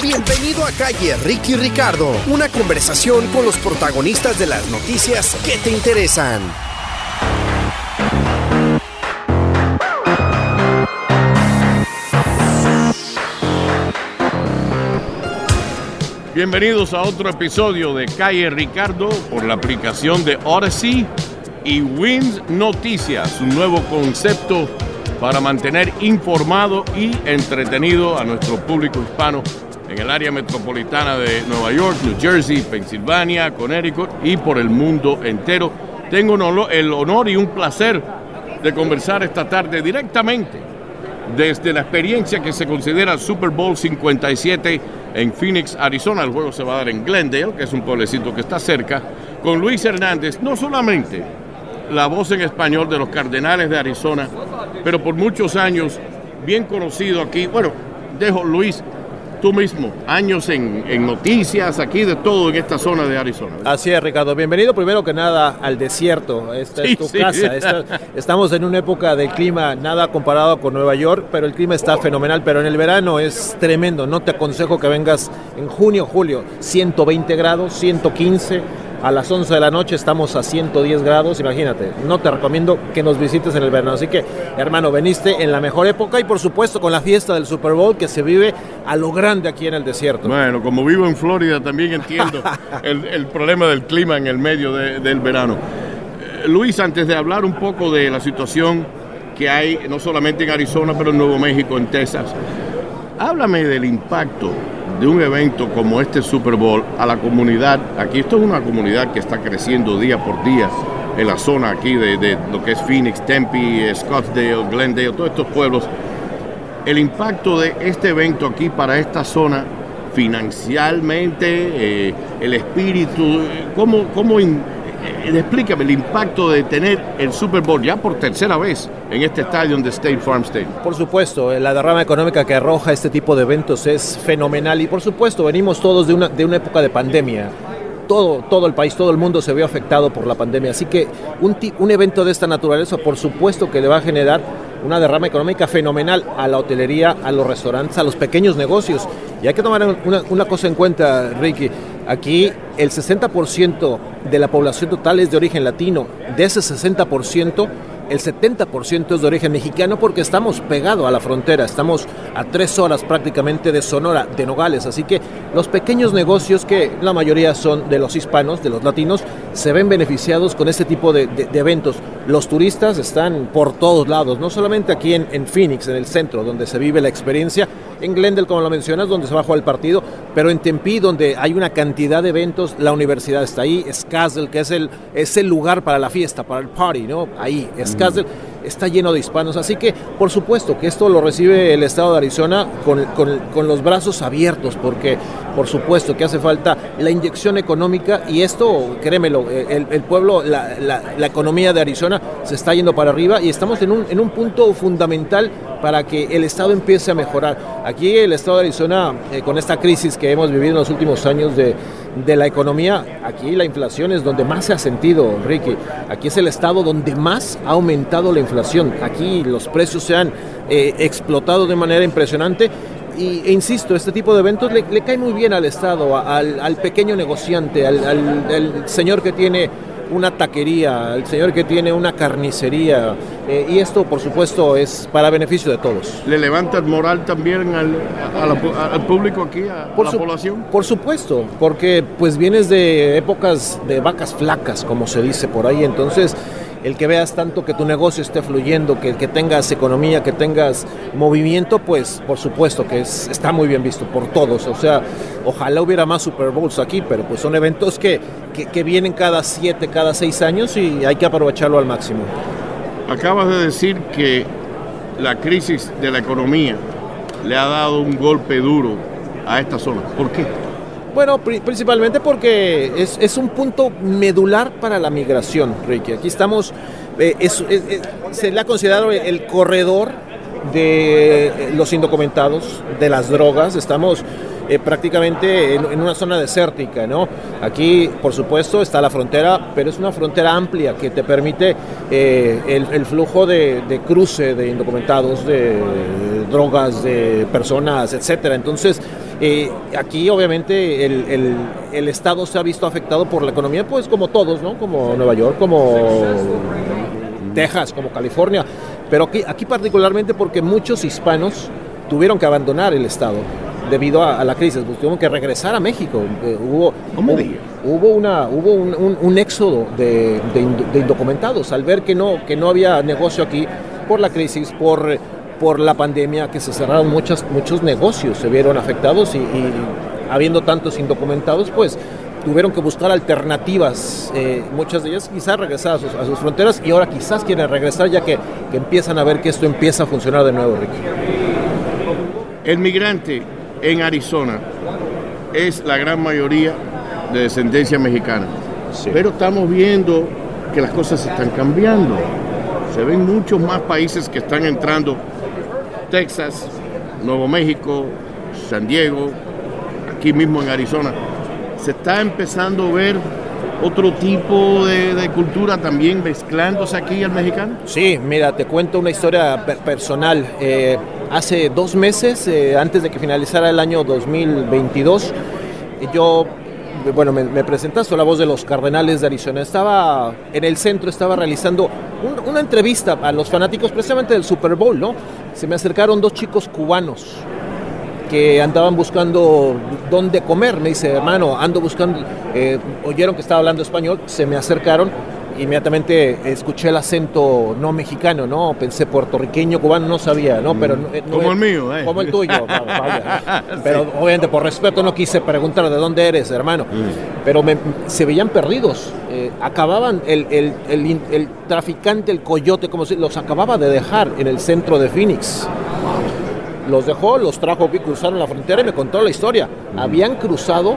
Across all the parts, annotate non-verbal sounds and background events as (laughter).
Bienvenido a Calle Ricky Ricardo, una conversación con los protagonistas de las noticias que te interesan. Bienvenidos a otro episodio de Calle Ricardo por la aplicación de Odyssey y Wins Noticias, un nuevo concepto para mantener informado y entretenido a nuestro público hispano en el área metropolitana de Nueva York, New Jersey, Pensilvania, Connecticut y por el mundo entero. Tengo el honor y un placer de conversar esta tarde directamente desde la experiencia que se considera Super Bowl 57 en Phoenix, Arizona. El juego se va a dar en Glendale, que es un pueblecito que está cerca, con Luis Hernández, no solamente la voz en español de los Cardenales de Arizona, pero por muchos años bien conocido aquí. Bueno, dejo Luis, tú mismo, años en, noticias, aquí de todo en esta zona de Arizona. Así es, Ricardo. Bienvenido primero que nada al desierto. Esta es tu casa. estamos en una época de clima nada comparado con Nueva York, pero el clima está fenomenal. Pero en el verano es tremendo. No te aconsejo que vengas en junio, julio. 120 grados, 115 a las 11 de la noche estamos a 110 grados, imagínate. No te recomiendo que nos visites en el verano. Así que, hermano, veniste en la mejor época y por supuesto con la fiesta del Super Bowl que se vive a lo grande aquí en el desierto. Bueno, como vivo en Florida también entiendo (laughs) el, problema del clima en el medio del verano. Eh, Luis, antes de hablar un poco de la situación que hay no solamente en Arizona, pero en Nuevo México, en Texas, háblame del impacto de un evento como este Super Bowl a la comunidad, aquí. Esto es una comunidad que está creciendo día por día en la zona aquí de, lo que es Phoenix, Tempe, Scottsdale, Glendale, todos estos pueblos, el impacto de este evento aquí para esta zona financialmente, eh, el espíritu, cómo, cómo eh, explícame el impacto de tener el Super Bowl ya por tercera vez en este estadio de State Farm State. Por supuesto, eh, la derrama económica que arroja este tipo de eventos es fenomenal y por supuesto venimos todos de una, de una época de pandemia. Todo, todo el país, todo el mundo se vio afectado por la pandemia. Así que un, un evento de esta naturaleza, por supuesto que le va a generar una derrama económica fenomenal a la hotelería, a los restaurantes, a los pequeños negocios. Y hay que tomar una, cosa en cuenta, Ricky. Aquí el 60% de la población total es de origen latino. De ese 60%, el 70% es de origen mexicano porque estamos pegados a la frontera, estamos a tres horas prácticamente de Sonora, de Nogales, así que los pequeños negocios, que la mayoría son de los hispanos, de los latinos, se ven beneficiados con este tipo de, eventos. Los turistas están por todos lados, no solamente aquí en, en Phoenix, en el centro, donde se vive la experiencia, en Glendale, como lo mencionas, donde se va a jugar el partido, pero en Tempe, donde hay una cantidad de eventos, la universidad está ahí, Scasdale, que es el, es el lugar para la fiesta, para el party, ¿no? Ahí, Scasdale está lleno de hispanos. Así que, por supuesto, que esto lo recibe el estado de Arizona con, los brazos abiertos, porque, por supuesto, que hace falta la inyección económica y esto, créemelo, el, el pueblo, la, economía de Arizona se está yendo para arriba y estamos en un, en un punto fundamental para que el Estado empiece a mejorar. Aquí el Estado de Arizona, eh, con esta crisis que hemos vivido en los últimos años de, de, la economía, aquí la inflación es donde más se ha sentido, Ricky. Aquí es el Estado donde más ha aumentado la inflación. Aquí los precios se han eh, explotado de manera impresionante. Y, e insisto, este tipo de eventos le, cae muy bien al Estado, al, pequeño negociante, al señor que tiene una taquería, el señor que tiene una carnicería, eh, y esto por supuesto es para beneficio de todos. ¿Le levanta el moral también al, al público aquí, a, la población? Por supuesto, porque pues vienes de épocas de vacas flacas, como se dice por ahí, entonces el que veas tanto que tu negocio esté fluyendo, que, que tengas economía, que tengas movimiento, pues por supuesto que es, está muy bien visto por todos. O sea, ojalá hubiera más Super Bowls aquí, pero pues son eventos que, que, vienen cada siete, cada seis años y hay que aprovecharlo al máximo. Acabas de decir que la crisis de la economía le ha dado un golpe duro a esta zona. ¿Por qué? Bueno, principalmente porque es, un punto medular para la migración, Ricky. Aquí estamos, eh, se le ha considerado el corredor de los indocumentados, de las drogas. Estamos eh, prácticamente en, una zona desértica, ¿no? Aquí, por supuesto, está la frontera, pero es una frontera amplia que te permite eh, el, flujo de, de, cruce de indocumentados, de drogas, de personas, etcétera. Entonces, Eh, aquí obviamente el, el, el, Estado se ha visto afectado por la economía, pues como todos, ¿no? Como Nueva York, como Texas, como California, pero aquí, aquí particularmente porque muchos hispanos tuvieron que abandonar el Estado debido a, a la crisis, pues, tuvieron que regresar a México. Eh, hubo, hubo, una, hubo un, un, un éxodo de, de, de, indocumentados al ver que no, que no había negocio aquí por la crisis, por, por la pandemia, que se cerraron muchos, muchos negocios, se vieron afectados y, y habiendo tantos indocumentados, pues tuvieron que buscar alternativas, eh, muchas de ellas quizás regresar a sus, a sus, fronteras y ahora quizás quieren regresar ya que, que, empiezan a ver que esto empieza a funcionar de nuevo, Ricky. El migrante en Arizona es la gran mayoría de descendencia mexicana, sí. pero estamos viendo que las cosas están cambiando. Se ven muchos más países que están entrando, Texas, Nuevo México, San Diego, aquí mismo en Arizona se está empezando a ver otro tipo de, cultura también mezclándose aquí al mexicano? Sí, mira, te cuento una historia per personal. Eh, hace dos meses, eh, antes de que finalizara el año 2022, yo, bueno, me, me presenté, soy la voz de los Cardenales de Arizona. Estaba en el centro, estaba realizando un, una entrevista a los fanáticos precisamente del Super Bowl, ¿no? Se me acercaron dos chicos cubanos que andaban buscando dónde comer. Me dice, hermano, ando buscando, eh, oyeron que estaba hablando español, se me acercaron, inmediatamente escuché el acento no mexicano, ¿no? Pensé puertorriqueño, cubano, no sabía, ¿no? Pero, no, como el mío, ¿eh? Como el tuyo, (laughs) vaya. Pero sí. obviamente por respeto no quise preguntar de dónde eres, hermano. Mm. Pero me, se veían perdidos. Eh, acababan, el, el, el, el, traficante, el coyote, como si los acababa de dejar en el centro de Phoenix los dejó, los trajo aquí, cruzaron la frontera y me contó la historia. -huh. Habían cruzado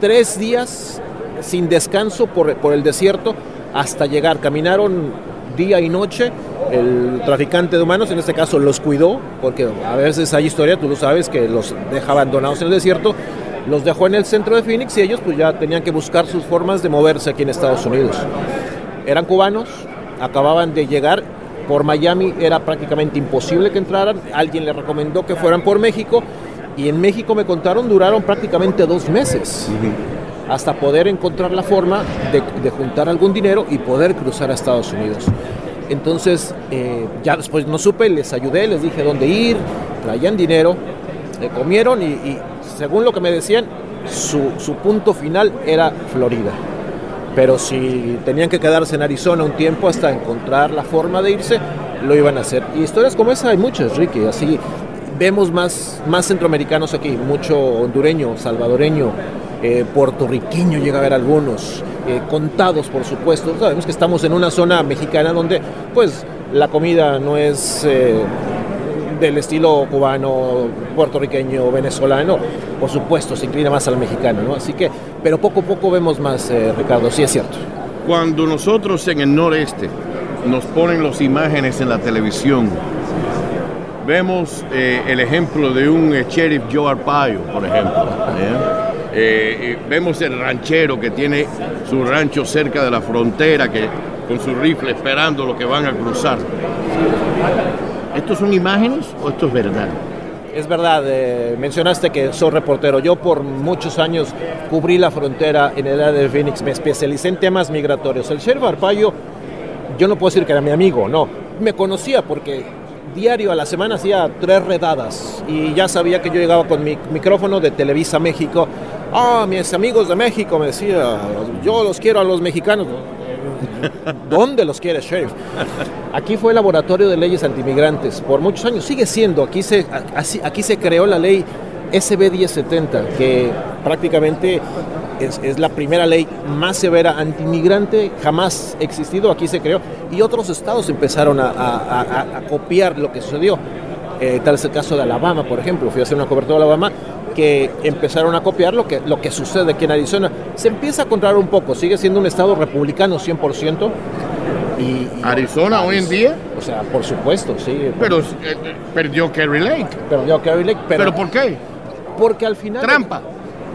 tres días sin descanso por, por, el desierto hasta llegar. Caminaron día y noche. El traficante de humanos, en este caso, los cuidó, porque a veces hay historia, tú lo sabes, que los deja abandonados en el desierto. Los dejó en el centro de Phoenix y ellos pues ya tenían que buscar sus formas de moverse aquí en Estados Unidos. Eran cubanos, acababan de llegar por Miami era prácticamente imposible que entraran, alguien le recomendó que fueran por México y en México me contaron duraron prácticamente dos meses. Hasta poder encontrar la forma de, juntar algún dinero y poder cruzar a Estados Unidos. Entonces eh, ya después no supe, les ayudé, les dije dónde ir, traían dinero, eh, comieron y, según lo que me decían, su, su punto final era Florida pero si tenían que quedarse en Arizona un tiempo hasta encontrar la forma de irse, lo iban a hacer. Y historias como esa hay muchas, Ricky, así vemos más, más centroamericanos aquí, mucho hondureño, salvadoreño, eh, puertorriqueño llega a haber algunos, eh, contados por supuesto, sabemos que estamos en una zona mexicana donde pues la comida no es... Eh, del estilo cubano, puertorriqueño, venezolano, por supuesto, se inclina más al mexicano, ¿no? Así que, pero poco a poco vemos más, Ricardo, sí es cierto. Cuando nosotros en el noreste nos ponen las imágenes en la televisión, vemos el ejemplo de un sheriff Joe Arpaio, por ejemplo. Vemos el ranchero que tiene su rancho cerca de la frontera, que con su rifle esperando lo que van a cruzar. ¿Estos son imágenes o esto es verdad? Es verdad, eh, mencionaste que soy reportero. Yo por muchos años cubrí la frontera en el área de Phoenix, me especialicé en temas migratorios. El sheriff Arpaio, yo no puedo decir que era mi amigo, no. Me conocía porque diario a la semana hacía tres redadas y ya sabía que yo llegaba con mi micrófono de Televisa México. Ah, mis amigos de México, me decía, yo los quiero a los mexicanos. ¿Dónde los quiere, Sheriff? Aquí fue el laboratorio de leyes antimigrantes por muchos años, sigue siendo. Aquí se, aquí se creó la ley SB 1070, que prácticamente es, la primera ley más severa antimigrante jamás existido. Aquí se creó y otros estados empezaron a copiar lo que sucedió. Eh, tal es el caso de Alabama, por ejemplo. Fui a hacer una cobertura de Alabama que empezaron a copiar lo que, lo que sucede aquí en Arizona. Se empieza a controlar un poco, sigue siendo un estado republicano 100%. Y, y ¿Arizona hoy en día? O sea, por supuesto, sí. Pero eh, perdió Kerry Lake. Perdió Kerry Lake. Pero, ¿Pero por qué? Porque al final... Trampa.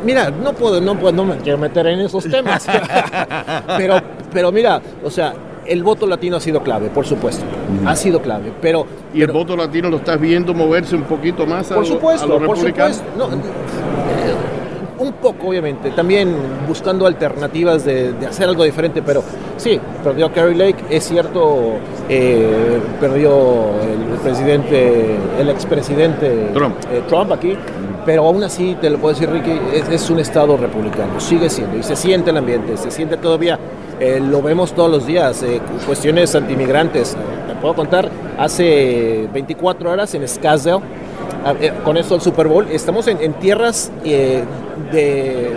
Mira, no puedo, no puedo, no me quiero meter en esos temas. (laughs) pero, pero mira, o sea, el voto latino ha sido clave, por supuesto. Ha sido clave. Pero ¿Y el voto latino lo estás viendo moverse un poquito más a, por supuesto, a por republicanos? supuesto. No, eh, un poco, obviamente. También buscando alternativas de, de hacer algo diferente, pero sí, perdió Kerry Lake. Es cierto, eh, perdió el presidente, el expresidente Trump. eh, Trump aquí. Pero aún así, te lo puedo decir, Ricky, es, es un estado republicano, sigue siendo, y se siente el ambiente, se siente todavía, eh, lo vemos todos los días, eh, cuestiones antimigrantes. Te puedo contar, hace 24 horas en Scottsdale, Ah, eh, con esto el Super Bowl, estamos en, en tierras eh, de,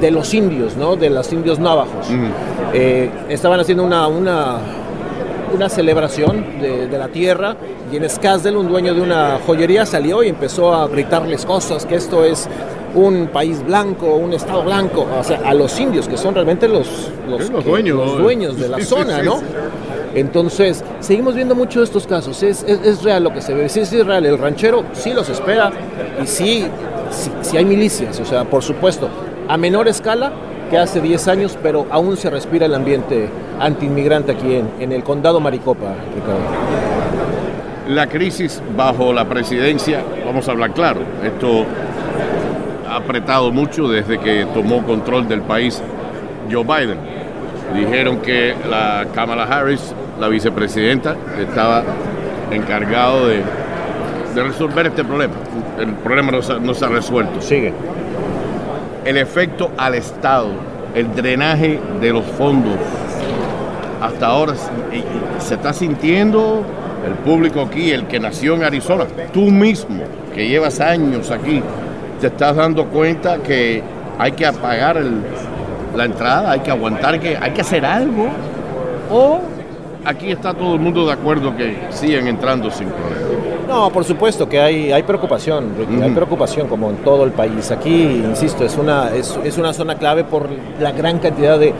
de los indios, ¿no? De los indios navajos. Eh, estaban haciendo una, una, una celebración de, de la tierra y en Scottsdale un dueño de una joyería salió y empezó a gritarles cosas, que esto es un país blanco, un estado blanco, o sea, a los indios, que son realmente los, los, Sí, los que- dueños. los dueños de la (laughs) Sí, zona, ¿no? Entonces, seguimos viendo mucho de estos casos. Es, es- es real lo que se ve. Sí, sí es real. El ranchero sí los espera y sí, sí, sí hay milicias. O sea, por supuesto, a menor escala que hace 10 años, pero aún se respira el ambiente antiinmigrante aquí en, en el condado Maricopa, Ricardo. La crisis bajo la presidencia, vamos a hablar claro, esto ha apretado mucho desde que tomó control del país Joe Biden. Dijeron que la Kamala Harris, la vicepresidenta, estaba encargado de, de resolver este problema. El problema no se, ha- no se ha resuelto. Sigue. El efecto al Estado, el drenaje de los fondos, hasta ahora se está sintiendo el público aquí, el que nació en Arizona, tú mismo, que llevas años aquí, te estás dando cuenta que hay que apagar el- la entrada, hay que aguantar, que hay que hacer algo, o aquí está todo el mundo de acuerdo que siguen entrando sin problema. No, por supuesto que hay, hay preocupación, Ricky, hay preocupación como en todo el país. Aquí, insisto, es una, es, es una zona clave por la gran cantidad de,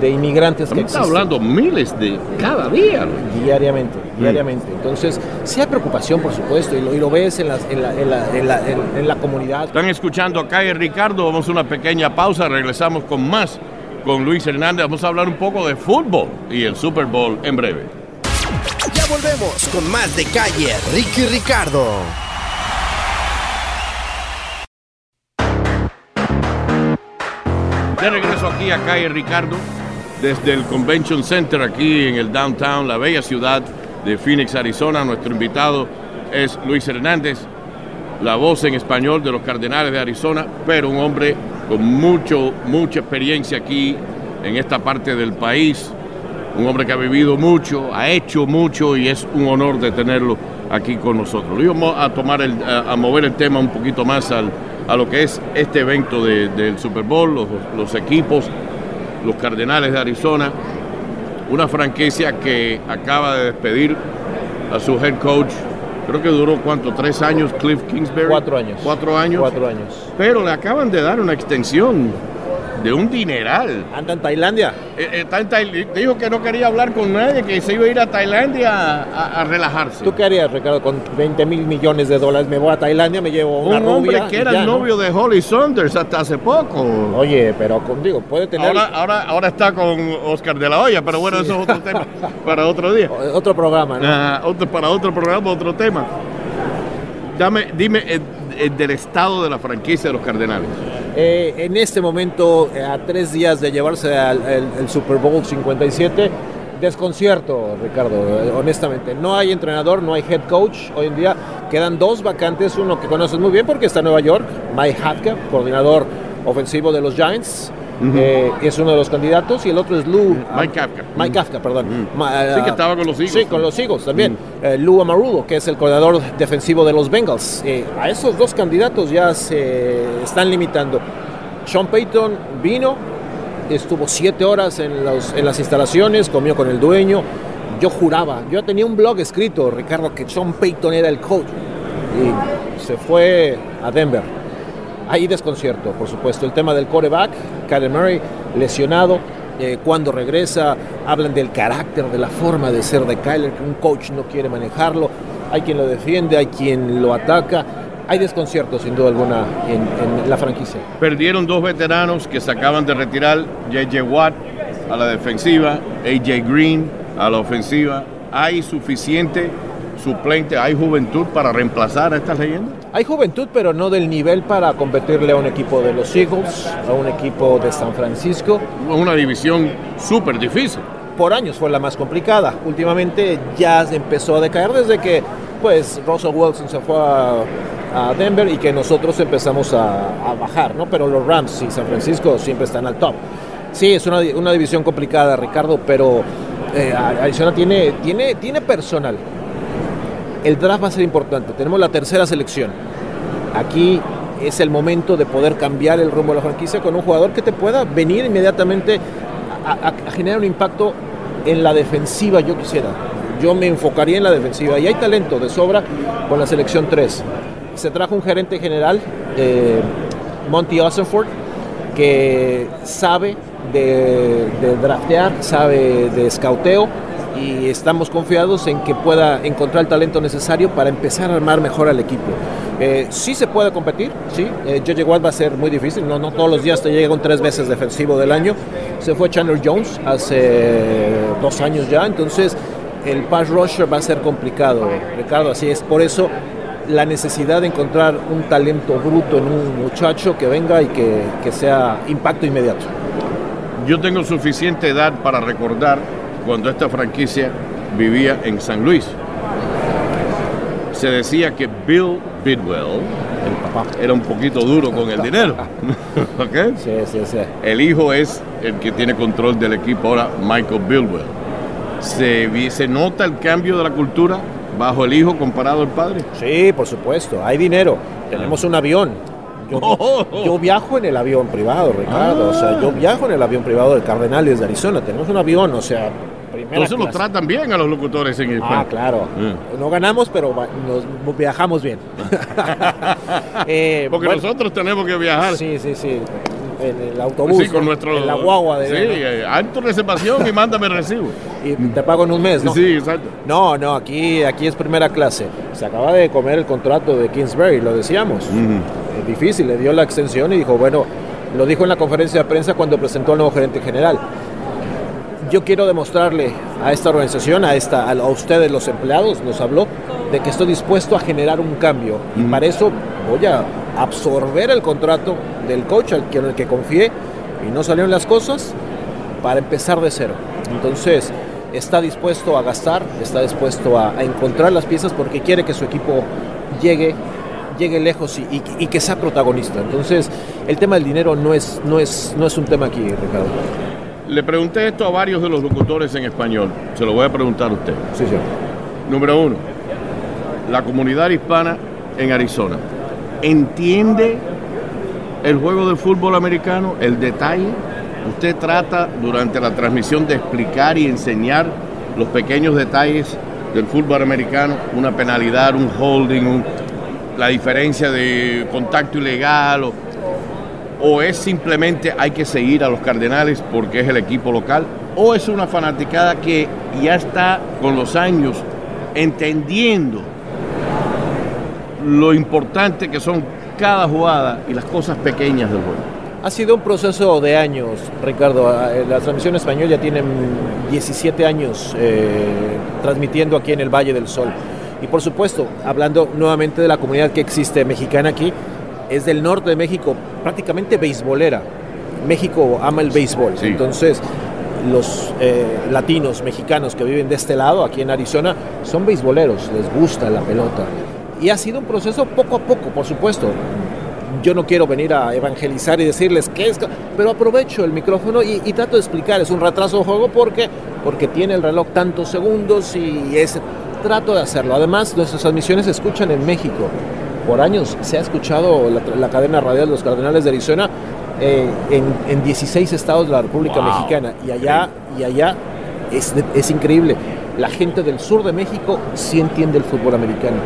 de inmigrantes que Estamos hablando miles de cada día. ¿no? Diariamente, diariamente. Entonces, sí hay preocupación, por supuesto, y lo, y lo ves en, las- en la, en la- en la- en- en la comunidad. Están escuchando acá y Ricardo, vamos a una pequeña pausa, regresamos con más con Luis Hernández, vamos a hablar un poco de fútbol y el Super Bowl en breve. Ya volvemos con más de calle Ricky Ricardo. De regreso aquí a Calle Ricardo, desde el Convention Center aquí en el downtown, la bella ciudad de Phoenix, Arizona. Nuestro invitado es Luis Hernández, la voz en español de los Cardenales de Arizona, pero un hombre con mucho, mucha experiencia aquí en esta parte del país. Un hombre que ha vivido mucho, ha hecho mucho y es un honor de tenerlo aquí con nosotros. Lo íbamos a tomar el, a, mover el tema un poquito más al, a lo que es este evento de- del Super Bowl, los equipos, los Cardenales de Arizona, una franquicia que acaba de despedir a su head coach, creo que duró cuánto, tres años, Cliff Kingsbury. Cuatro años. Cuatro años. Cuatro años. Pero le acaban de dar una extensión de un dineral. Anda en Tailandia. Eh, eh, está en Tail- dijo que no quería hablar con nadie, que se iba a ir a Tailandia a, a- a relajarse. ¿Tú qué harías, Ricardo, con 20 mil millones de dólares? Me voy a Tailandia, me llevo una Un hombre rubia que era ya, el ¿no? novio de Holly Saunders hasta hace poco. Oye, pero contigo, puede tener Ahora, ahora, ahora está con Oscar de la Hoya, pero bueno, eso es otro tema (laughs) para otro día. otro programa, ¿no? Ah, otro, para otro programa, otro tema. Dame, dime eh, del estado de la franquicia de los Cardenales. Eh, en este momento, eh, a tres días de llevarse al el- Super Bowl 57, desconcierto, Ricardo, eh, honestamente. No hay entrenador, no hay head coach. Hoy en día quedan dos vacantes, uno que conoces muy bien porque está en Nueva York, Mike Hatka, coordinador ofensivo de los Giants. Eh, es uno de los candidatos y el otro es Lou Mike Kafka. Mike Kafka, perdón. Ma- Sí, que estaba con los Eagles Sí, con los Eagles también. Eh, Lou Amarudo, que es el coordinador defensivo de los Bengals. Eh, a esos dos candidatos ya se están limitando. Sean Payton vino, estuvo siete horas en, los- en las instalaciones, comió con el dueño. Yo juraba, yo tenía un blog escrito, Ricardo, que Sean Payton era el coach. Y se fue a Denver. Hay desconcierto, por supuesto. El tema del quarterback, Kyler Murray, lesionado. Eh, cuando regresa, hablan del carácter, de la forma de ser de Kyler, que un coach no quiere manejarlo. Hay quien lo defiende, hay quien lo ataca. Hay desconcierto, sin duda alguna, en, en la franquicia. Perdieron dos veteranos que se acaban de retirar, J.J. Watt a la defensiva, A.J. Green a la ofensiva. Hay suficiente suplente, ¿hay juventud para reemplazar a estas leyendas? Hay juventud, pero no del nivel para competirle a un equipo de los Eagles, a un equipo de San Francisco. Una división súper difícil. Por años fue la más complicada. Últimamente ya empezó a decaer desde que pues Russell Wilson se fue a, a Denver y que nosotros empezamos a, a, bajar, ¿no? Pero los Rams y San Francisco siempre están al top. Sí, es una, una división complicada, Ricardo, pero eh, Arizona tiene, tiene, tiene personal. El draft va a ser importante. Tenemos la tercera selección. Aquí es el momento de poder cambiar el rumbo de la franquicia con un jugador que te pueda venir inmediatamente a, generar un impacto en la defensiva, yo quisiera. Yo me enfocaría en la defensiva y hay talento de sobra con la selección 3. Se trajo un gerente general, eh, Monty Ossenford, que sabe de, de, draftear, sabe de escauteo y estamos confiados en que pueda encontrar el talento necesario para empezar a armar mejor al equipo. Eh, sí se puede competir, sí. Eh, JJ Watt va a ser muy difícil, no, no todos los días te llega un tres veces defensivo del año. Se fue Chandler Jones hace dos años ya, entonces el pass rusher va a ser complicado, Ricardo, así es. Por eso la necesidad de encontrar un talento bruto en un muchacho que venga y que, que sea impacto inmediato. Yo tengo suficiente edad para recordar cuando esta franquicia vivía en San Luis. Se decía que Bill Bidwell era un poquito duro con el dinero. (laughs) ¿Okay? Sí, sí, sí. El hijo es el que tiene control del equipo ahora, Michael Bidwell. ¿Se, ¿Se nota el cambio de la cultura bajo el hijo comparado al padre? Sí, por supuesto. Hay dinero. Tenemos un avión. Yo, oh. (laughs) yo, viajo en el avión privado, Ricardo. Ah. O sea, yo viajo en el avión privado del Cardenales de Arizona. Tenemos un avión, o sea, Entonces nos tratan bien a los locutores en España. Ah, claro. Mm. No ganamos, pero nos viajamos bien. (laughs) eh, Porque bueno, nosotros tenemos que viajar. Sí, sí, sí. En el autobús, sí, con nuestro, en la guagua. De, sí, eh, haz tu reservación y mándame el recibo. (laughs) Y te pago en un mes, ¿no? Sí, exacto. No, no, aquí, aquí es primera clase. Se acaba de comer el contrato de Kingsbury, lo decíamos. Es difícil, le dio la extensión y dijo, bueno, lo dijo en la conferencia de prensa cuando presentó al nuevo gerente general. Yo quiero demostrarle a esta organización, a, esta, a ustedes los empleados, nos habló, de que estoy dispuesto a generar un cambio. Y para eso voy a absorber el contrato del coach al que, en el que confié y no salieron las cosas para empezar de cero. Entonces, está dispuesto a gastar, está dispuesto a, a encontrar las piezas porque quiere que su equipo llegue llegue lejos y, y, y, que sea protagonista. Entonces, el tema del dinero no es, no es, no es un tema aquí, Ricardo. Le pregunté esto a varios de los locutores en español. Se lo voy a preguntar a usted. Sí, sí. Número uno, la comunidad hispana en Arizona entiende el juego del fútbol americano, el detalle. Usted trata durante la transmisión de explicar y enseñar los pequeños detalles del fútbol americano, una penalidad, un holding, un, la diferencia de contacto ilegal o, o, es simplemente hay que seguir a los Cardenales porque es el equipo local o es una fanaticada que ya está con los años entendiendo lo importante que son cada jugada y las cosas pequeñas del juego. Ha sido un proceso de años, Ricardo. La transmisión español ya tiene 17 años eh, transmitiendo aquí en el Valle del Sol. Y por supuesto, hablando nuevamente de la comunidad que existe mexicana aquí, es del norte de México, prácticamente beisbolera. México ama el béisbol. Sí. Entonces, los eh, latinos, mexicanos que viven de este lado, aquí en Arizona, son beisboleros, les gusta la pelota. Y ha sido un proceso poco a poco, por supuesto. Yo no quiero venir a evangelizar y decirles qué es, pero aprovecho el micrófono y, y trato de explicar. Es un retraso de juego porque, porque tiene el reloj tantos segundos y es trato de hacerlo. Además, nuestras transmisiones se escuchan en México. Por años se ha escuchado la, la cadena radial de los Cardenales de Arizona eh, en, en, 16 estados de la República wow. Mexicana. Y allá, y allá es, es, increíble. La gente del sur de México sí entiende el fútbol americano.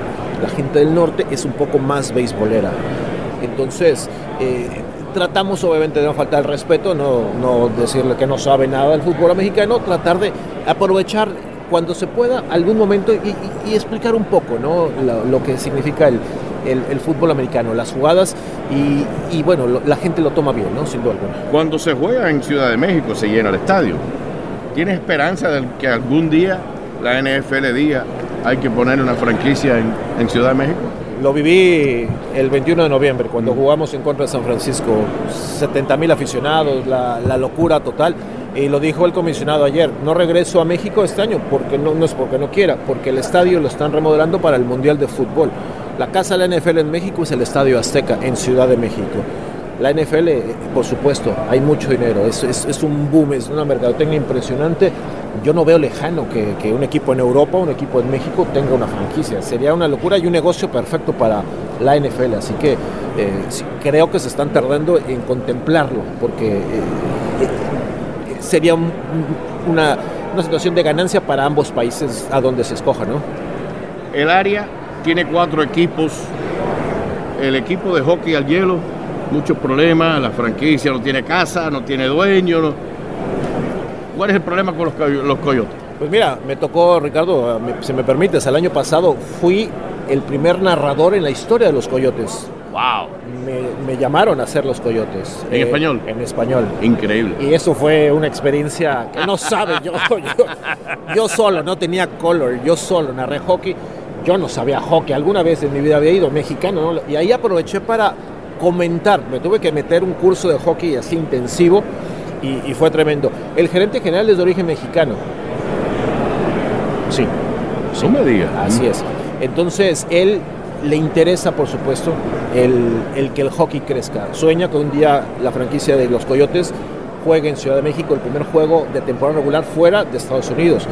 La gente del norte es un poco más beisbolera. Entonces, eh, tratamos obviamente de no faltar el respeto, no, no decirle que no sabe nada del fútbol mexicano, tratar de aprovechar cuando se pueda algún momento y, y, y explicar un poco ¿no? lo, lo que significa el, el, el, fútbol americano, las jugadas y, y bueno, lo, la gente lo toma bien, ¿no? sin duda alguna. Cuando se juega en Ciudad de México se llena el estadio. ¿Tienes esperanza de que algún día la NFL diga hay que poner una franquicia en, en Ciudad de México? Lo viví el 21 de noviembre, cuando jugamos en contra de San Francisco. 70 mil aficionados, la, la, locura total. Y lo dijo el comisionado ayer, no regreso a México este año, porque no, no es porque no quiera, porque el estadio lo están remodelando para el Mundial de Fútbol. La casa de la NFL en México es el Estadio Azteca, en Ciudad de México. La NFL, por supuesto, hay mucho dinero, es, es, un boom, es una mercadotecnia impresionante. Yo no veo lejano que, que, un equipo en Europa, un equipo en México tenga una franquicia. Sería una locura y un negocio perfecto para la NFL. Así que eh, creo que se están tardando en contemplarlo, porque eh, eh, sería un, una, una situación de ganancia para ambos países a donde se escoja, ¿no? El área tiene cuatro equipos. El equipo de hockey al hielo muchos problemas, la franquicia no tiene casa, no tiene dueño. No. ¿Cuál es el problema con los, los coyotes? Pues mira, me tocó, Ricardo, si me permites, el año pasado fui el primer narrador en la historia de los coyotes. ¡Wow! Me, me llamaron a hacer los coyotes. ¿En eh, español? En español. Increíble. Y eso fue una experiencia que no sabe. (laughs) Yo, yo, yo solo, no tenía color, yo solo narré hockey. Yo no sabía hockey, alguna vez en mi vida había ido mexicano, ¿no? y ahí aproveché para comentar. Me tuve que meter un curso de hockey así intensivo y, y, fue tremendo. El gerente general es de origen mexicano. Sí. sí. No me digas. Así es. Entonces, él le interesa, por supuesto, el, el, que el hockey crezca. Sueña que un día la franquicia de los Coyotes juegue en Ciudad de México el primer juego de temporada regular fuera de Estados Unidos.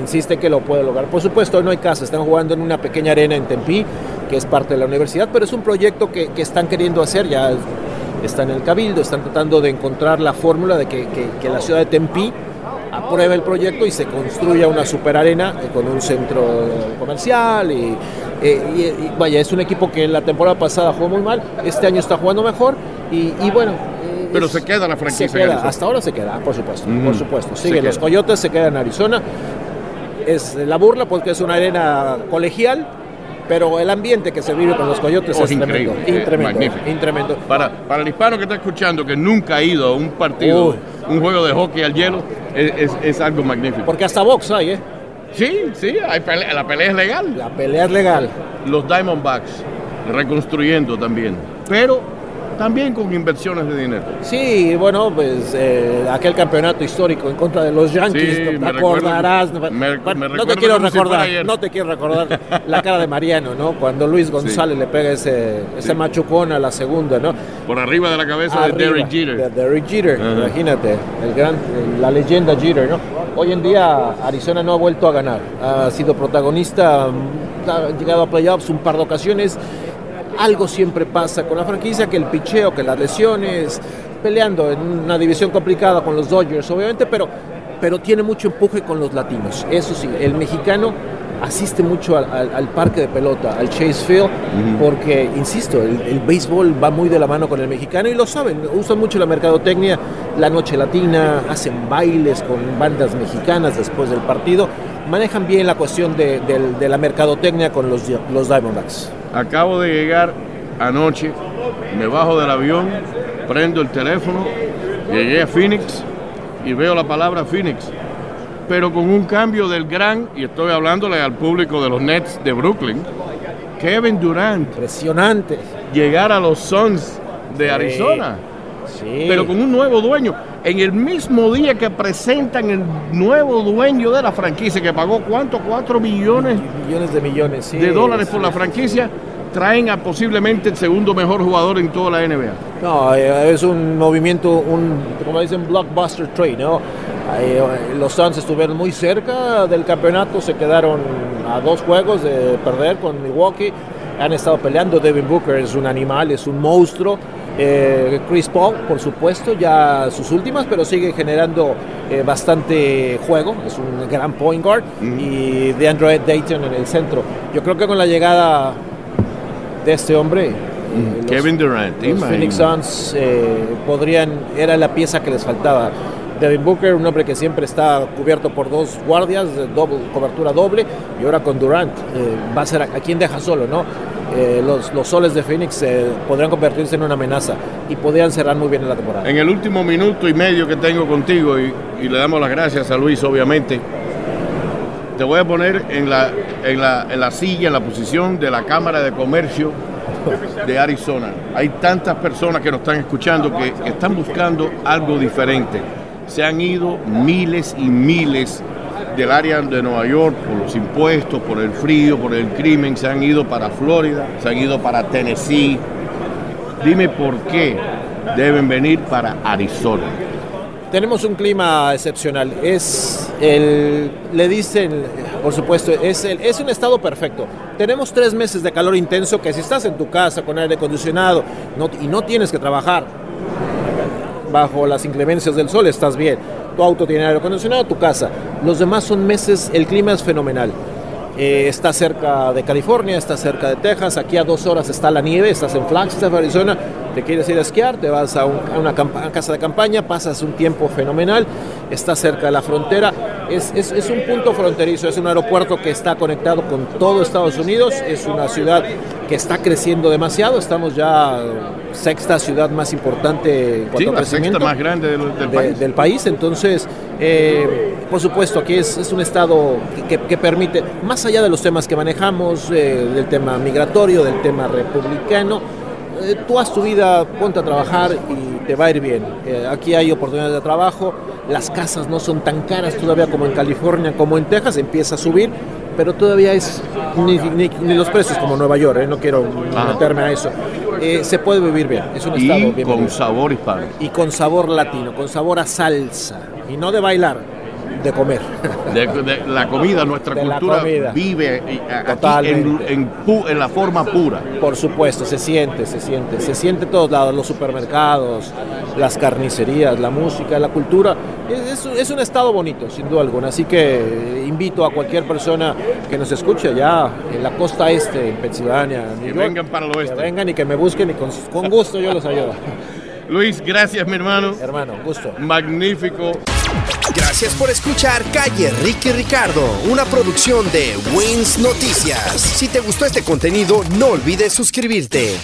Insiste que lo puede lograr. Por supuesto, no hay casa. Están jugando en una pequeña arena en Tempi que es parte de la universidad, pero es un proyecto que, que están queriendo hacer, ya está en el cabildo, están tratando de encontrar la fórmula de que, que, que, la ciudad de Tempi apruebe el proyecto y se construya una super arena eh, con un centro comercial y, eh, y, y, vaya, es un equipo que la temporada pasada jugó muy mal, este año está jugando mejor y, y bueno. Eh, pero se queda la franquicia. Se queda, hasta ahora se queda, por supuesto, mm, por supuesto. Sigue, los Coyotes se quedan en Arizona. Es la burla porque es una arena colegial, pero el ambiente que se vive con los coyotes oh, es increíble, tremendo, eh, tremendo, magnífico. tremendo. Para, para el hispano que está escuchando, que nunca ha ido a un partido, Uy. un juego de hockey al hielo, es, es, es, algo magnífico. Porque hasta box hay, ¿eh? Sí, sí, hay pelea, la pelea es legal. La pelea es legal. Los Diamondbacks reconstruyendo también, pero también con inversiones de dinero. Sí, bueno, pues eh, aquel campeonato histórico en contra de los Yankees, Sí, te acordarás. recuerdo- me- Bueno, me no te quiero si recordar, no te quiero recordar (laughs) la cara de Mariano, ¿no? Cuando Luis González le pega ese, ese Sí. machucón a la segunda, ¿no? Por arriba de la cabeza Arriba, de Derek Jeter. de Derek Jeter, imagínate, el gran, la leyenda Jeter, ¿no? Hoy en día Arizona no ha vuelto a ganar, ha sido protagonista, mm, ha llegado a playoffs un par de ocasiones. Algo siempre pasa con la franquicia, que el picheo, que las lesiones, peleando en una división complicada con los Dodgers, obviamente, pero, pero tiene mucho empuje con los latinos. Eso sí, el mexicano asiste mucho al, al, al parque de pelota, al Chase Field, porque, insisto, el, el, béisbol va muy de la mano con el mexicano y lo saben, usan mucho la mercadotecnia, la noche latina, hacen bailes con bandas mexicanas después del partido, manejan bien la cuestión de, de, de la mercadotecnia con los, los Diamondbacks. Acabo de llegar anoche, me bajo del avión, prendo el teléfono, llegué a Phoenix y veo la palabra Phoenix, pero con un cambio del gran, y estoy hablándole al público de los Nets de Brooklyn, Kevin Durant. Impresionante. Llegar a los Suns de Arizona. Sí. Pero con un nuevo dueño. En el mismo día que presentan el nuevo dueño de la franquicia, que pagó cuánto, 4 millones millones de millones sí, de dólares por la franquicia, traen a posiblemente el segundo mejor jugador en toda la NBA. No, eh, es un movimiento, un, como dicen, blockbuster trade, ¿no? Eh, los Suns estuvieron muy cerca del campeonato, se quedaron a dos juegos de perder con Milwaukee, han estado peleando, Devin Booker es un animal, es un monstruo, eh, Chris Paul, por supuesto, ya sus últimas, pero sigue generando eh, bastante juego, es un gran point guard, mm. y de Android Dayton en el centro. Yo creo que con la llegada de este hombre, mm. los, Kevin Durant, los Phoenix Suns eh, podrían, era la pieza que les faltaba. Devin Booker, un hombre que siempre está cubierto por dos guardias, de doble, cobertura doble, y ahora con Durant, eh, va a ser a, a quien deja solo, ¿no? Eh, los, los, soles de Phoenix eh, podrían convertirse en una amenaza y podrían cerrar muy bien en la temporada. En el último minuto y medio que tengo contigo, y, y le damos las gracias a Luis, obviamente, te voy a poner en la, en la, en la silla, en la posición de la Cámara de Comercio de Arizona. Hay tantas personas que nos están escuchando que están buscando algo diferente. Se han ido miles y miles del área de Nueva York por los impuestos, por el frío, por el crimen, se han ido para Florida, se han ido para Tennessee. Dime por qué deben venir para Arizona. Tenemos un clima excepcional. Es el, le dicen, por supuesto, es, el, es un estado perfecto. Tenemos tres meses de calor intenso que si estás en tu casa con aire acondicionado y no tienes que trabajar bajo las inclemencias del sol, estás bien. Tu auto tiene aire acondicionado, tu casa. Los demás son meses, el clima es fenomenal. Eh, está cerca de California, está cerca de Texas, aquí a dos horas está la nieve, estás en Flagstaff, Arizona, te quieres ir a esquiar, te vas a, un, a una casa de campaña, pasas un tiempo fenomenal, está cerca de la frontera, es, es, es, un punto fronterizo, es un aeropuerto que está conectado con todo Estados Unidos, es una ciudad que está creciendo demasiado, estamos ya sexta ciudad más importante en cuanto Sí, a la crecimiento sexta más grande del, del de- país. del país. Entonces, eh, por supuesto, aquí es, es un estado que, que permite, más allá de los temas que manejamos, eh, del tema migratorio, del tema republicano, eh, tú haz tu vida, ponte a trabajar y te va a ir bien. Eh, aquí hay oportunidades de trabajo, las casas no son tan caras todavía como en California, como en Texas, empieza a subir. Pero todavía es ni, ni- ni los precios como Nueva York, eh, no quiero Ah. meterme a eso. Eh, se puede vivir bien, es un estado Y bien con vivido sabor hispano. y con sabor latino, con sabor a salsa. Y no de bailar, de comer. De, de la comida, nuestra De cultura comida. vive eh, aquí en, en pu- en la forma pura. Por supuesto, se siente, se siente. Se siente en todos lados, los supermercados, las carnicerías, la música, la cultura. Es, un estado bonito, sin duda alguna. Así que eh, invito a cualquier persona que nos escuche allá en la costa este, en Pensilvania, New Que York, vengan para el que oeste. vengan y que me busquen y con, con gusto yo los ayudo. Luis, gracias mi hermano. Hermano, gusto. Magnífico. Gracias por escuchar Calle Ricky Ricardo, una producción de Wins Noticias. Si te gustó este contenido, no olvides suscribirte.